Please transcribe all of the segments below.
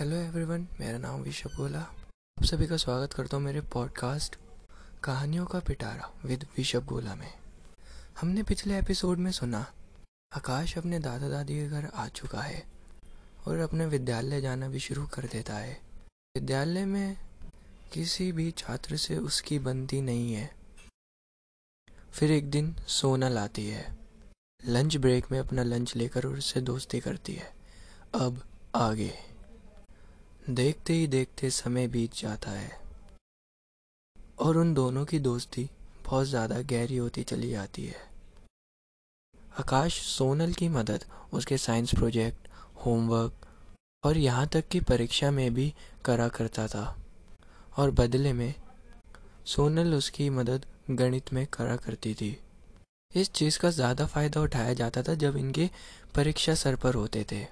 Hello everyone मेरा नाम विशव गोला आप सभी का स्वागत करता हूँ मेरे पॉडकास्ट कहानियों का पिटारा विद विशव गोला में। हमने पिछले एपिसोड में सुना, आकाश अपने दादा दादी के घर आ चुका है और अपने विद्यालय जाना भी शुरू कर देता है। विद्यालय में किसी भी छात्र से उसकी बनती नहीं है। फिर एक दिन सोना लाती है। लंच ब्रेक में अपना लंच लेकर उससे दोस्ती करती है। अब आगे। देखते ही देखते समय बीत जाता है। और उन दोनों की दोस्ती बहुत ज़्यादा गहरी होती चली जाती है। आकाश सोनल की मदद, उसके साइंस प्रोजेक्ट होमवर्क और यहाँ तक कि परीक्षा में भी करा करता था। और बदले में, सोनल उसकी मदद गणित में करा करती थी। इस चीज़ का ज़्यादा फ़ायदा उठाया जाता था जब इनके परीक्षा सर पर होते थे।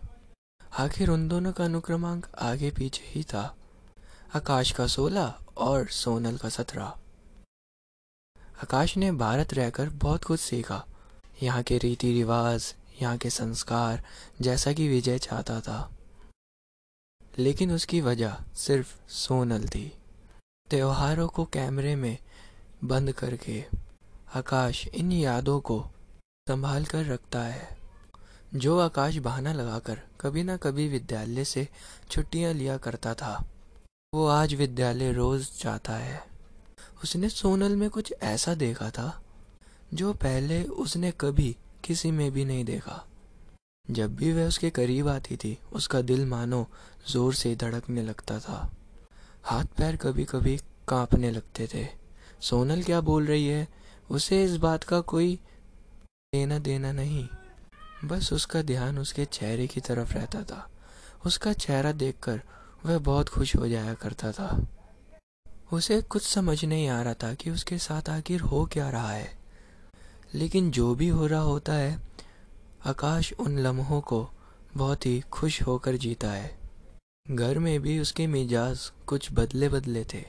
आखिर उन दोनों का अनुक्रमांक आगे पीछे ही था। आकाश का सोलह और सोनल का सत्रह। आकाश ने भारत रहकर बहुत कुछ सीखा। यहाँ के रीति रिवाज यहाँ के संस्कार, जैसा कि विजय चाहता था। लेकिन उसकी वजह सिर्फ़ सोनल थी। त्योहारों को कैमरे में बंद करके आकाश इन यादों को संभाल कर रखता है। जो आकाश बहाना लगाकर कभी ना कभी विद्यालय से छुट्टियाँ लिया करता था। वो आज विद्यालय रोज जाता है। उसने सोनल में कुछ ऐसा देखा था, जो पहले उसने कभी किसी में भी नहीं देखा। जब भी वह उसके करीब आती थी, उसका दिल मानो ज़ोर से धड़कने लगता था। हाथ पैर कभी कभी कांपने लगते थे। सोनल क्या बोल रही है? उसे इस बात का कोई लेना देना नहीं। बस उसका ध्यान उसके चेहरे की तरफ़ रहता था। उसका चेहरा देखकर वह बहुत खुश हो जाया करता था। उसे कुछ समझ नहीं आ रहा था कि उसके साथ आखिर हो क्या रहा है। लेकिन जो भी हो रहा होता है, आकाश उन लम्हों को बहुत ही खुश होकर जीता है। घर में भी उसके मिजाज कुछ बदले बदले थे।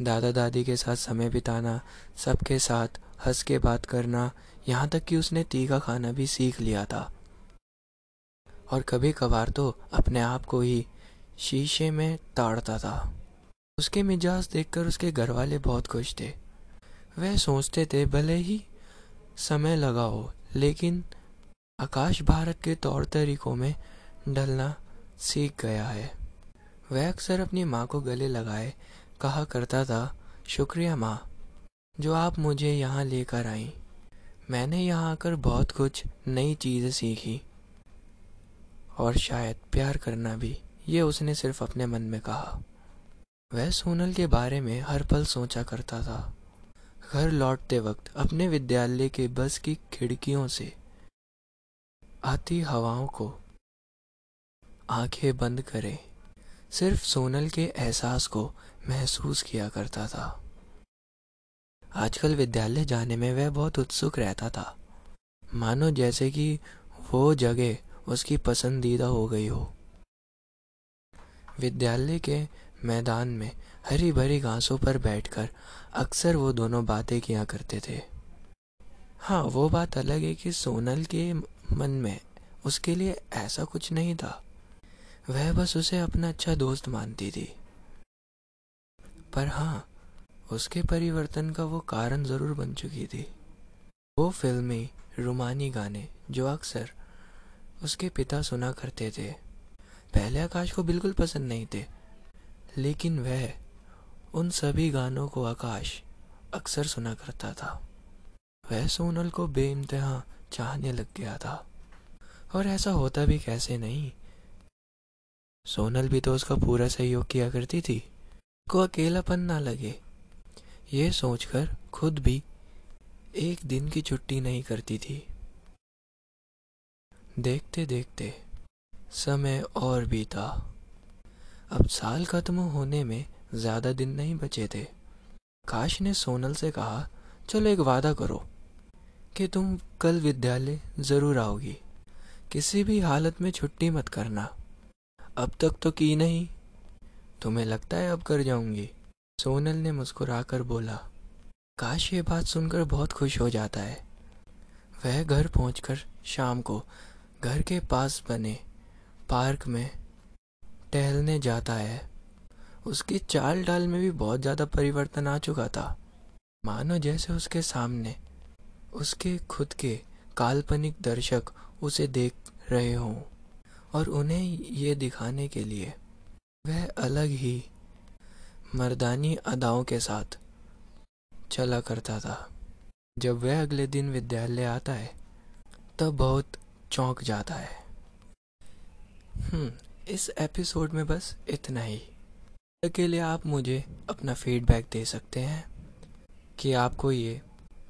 दादा दादी के साथ समय बिताना, सबके साथ हंस के बात करना, यहाँ तक कि उसने तीखा खाना भी सीख लिया था। और कभी कभार तो अपने आप को ही शीशे में ताड़ता था। उसके मिजाज देखकर उसके घर वाले बहुत खुश थे। वह सोचते थे, भले ही समय लगा हो लेकिन आकाश भारत के तौर तरीकों में ढलना सीख गया है। वह अक्सर अपनी माँ को गले लगाए, कहा करता था, शुक्रिया माँ। जो आप मुझे यहाँ लेकर आई। मैंने यहाँ आकर बहुत कुछ नई चीज़ें सीखी और शायद प्यार करना भी, ये उसने सिर्फ़ अपने मन में कहा। वह सोनल के बारे में हर पल सोचा करता था। घर लौटते वक्त अपने विद्यालय के बस की खिड़कियों से आती हवाओं को आँखें बंद करे, सिर्फ़ सोनल के एहसास को महसूस किया करता था। आजकल विद्यालय जाने में वह बहुत उत्सुक रहता था। मानो जैसे कि वो जगह उसकी पसंदीदा हो गई हो। विद्यालय के मैदान में हरी भरी घासों पर बैठकर अक्सर वो दोनों बातें किया करते थे। हाँ वो बात अलग है कि सोनल के मन में उसके लिए ऐसा कुछ नहीं था। वह बस उसे अपना अच्छा दोस्त मानती थी। पर हाँ उसके परिवर्तन का वो कारण ज़रूर बन चुकी थी। वो फिल्मी, रुमानी गाने जो अक्सर उसके पिता सुना करते थे। पहले आकाश को बिल्कुल पसंद नहीं थे, लेकिन वह उन सभी गानों को आकाश अक्सर सुना करता था। वह सोनल को बेइंतहा चाहने लग गया था। और ऐसा होता भी कैसे नहीं? सोनल भी तो उसका पूरा सहयोग किया करती थी। को अकेलापन ना लगे। ये सोचकर खुद भी एक दिन की छुट्टी नहीं करती थी। देखते देखते समय और बीता। अब साल खत्म होने में ज़्यादा दिन नहीं बचे थे। काश ने सोनल से कहा, चलो एक वादा करो कि तुम कल विद्यालय ज़रूर आओगी। किसी भी हालत में छुट्टी मत करना। अब तक तो की नहीं। तुम्हें लगता है अब कर जाऊँगी? सोनल ने मुस्कुराकर बोला, काश ये बात सुनकर बहुत खुश हो जाता है। वह घर पहुंचकर शाम को घर के पास बने पार्क में टहलने जाता है। उसकी चाल डाल में भी बहुत ज़्यादा परिवर्तन आ चुका था। मानो जैसे उसके सामने उसके खुद के काल्पनिक दर्शक उसे देख रहे हों और उन्हें ये दिखाने के लिए वह अलग ही मर्दानी अदाओं के साथ चला करता था। जब वह अगले दिन विद्यालय आता है, तब बहुत चौंक जाता है। हम्म इस एपिसोड में बस इतना ही। के लिए आप मुझे अपना फीडबैक दे सकते हैं कि आपको ये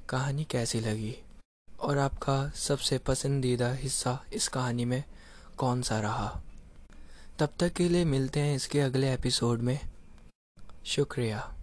कहानी कैसी लगी और आपका सबसे पसंदीदा हिस्सा इस कहानी में कौन सा रहा। तब तक के लिए मिलते हैं इसके अगले एपिसोड में। शुक्रिया।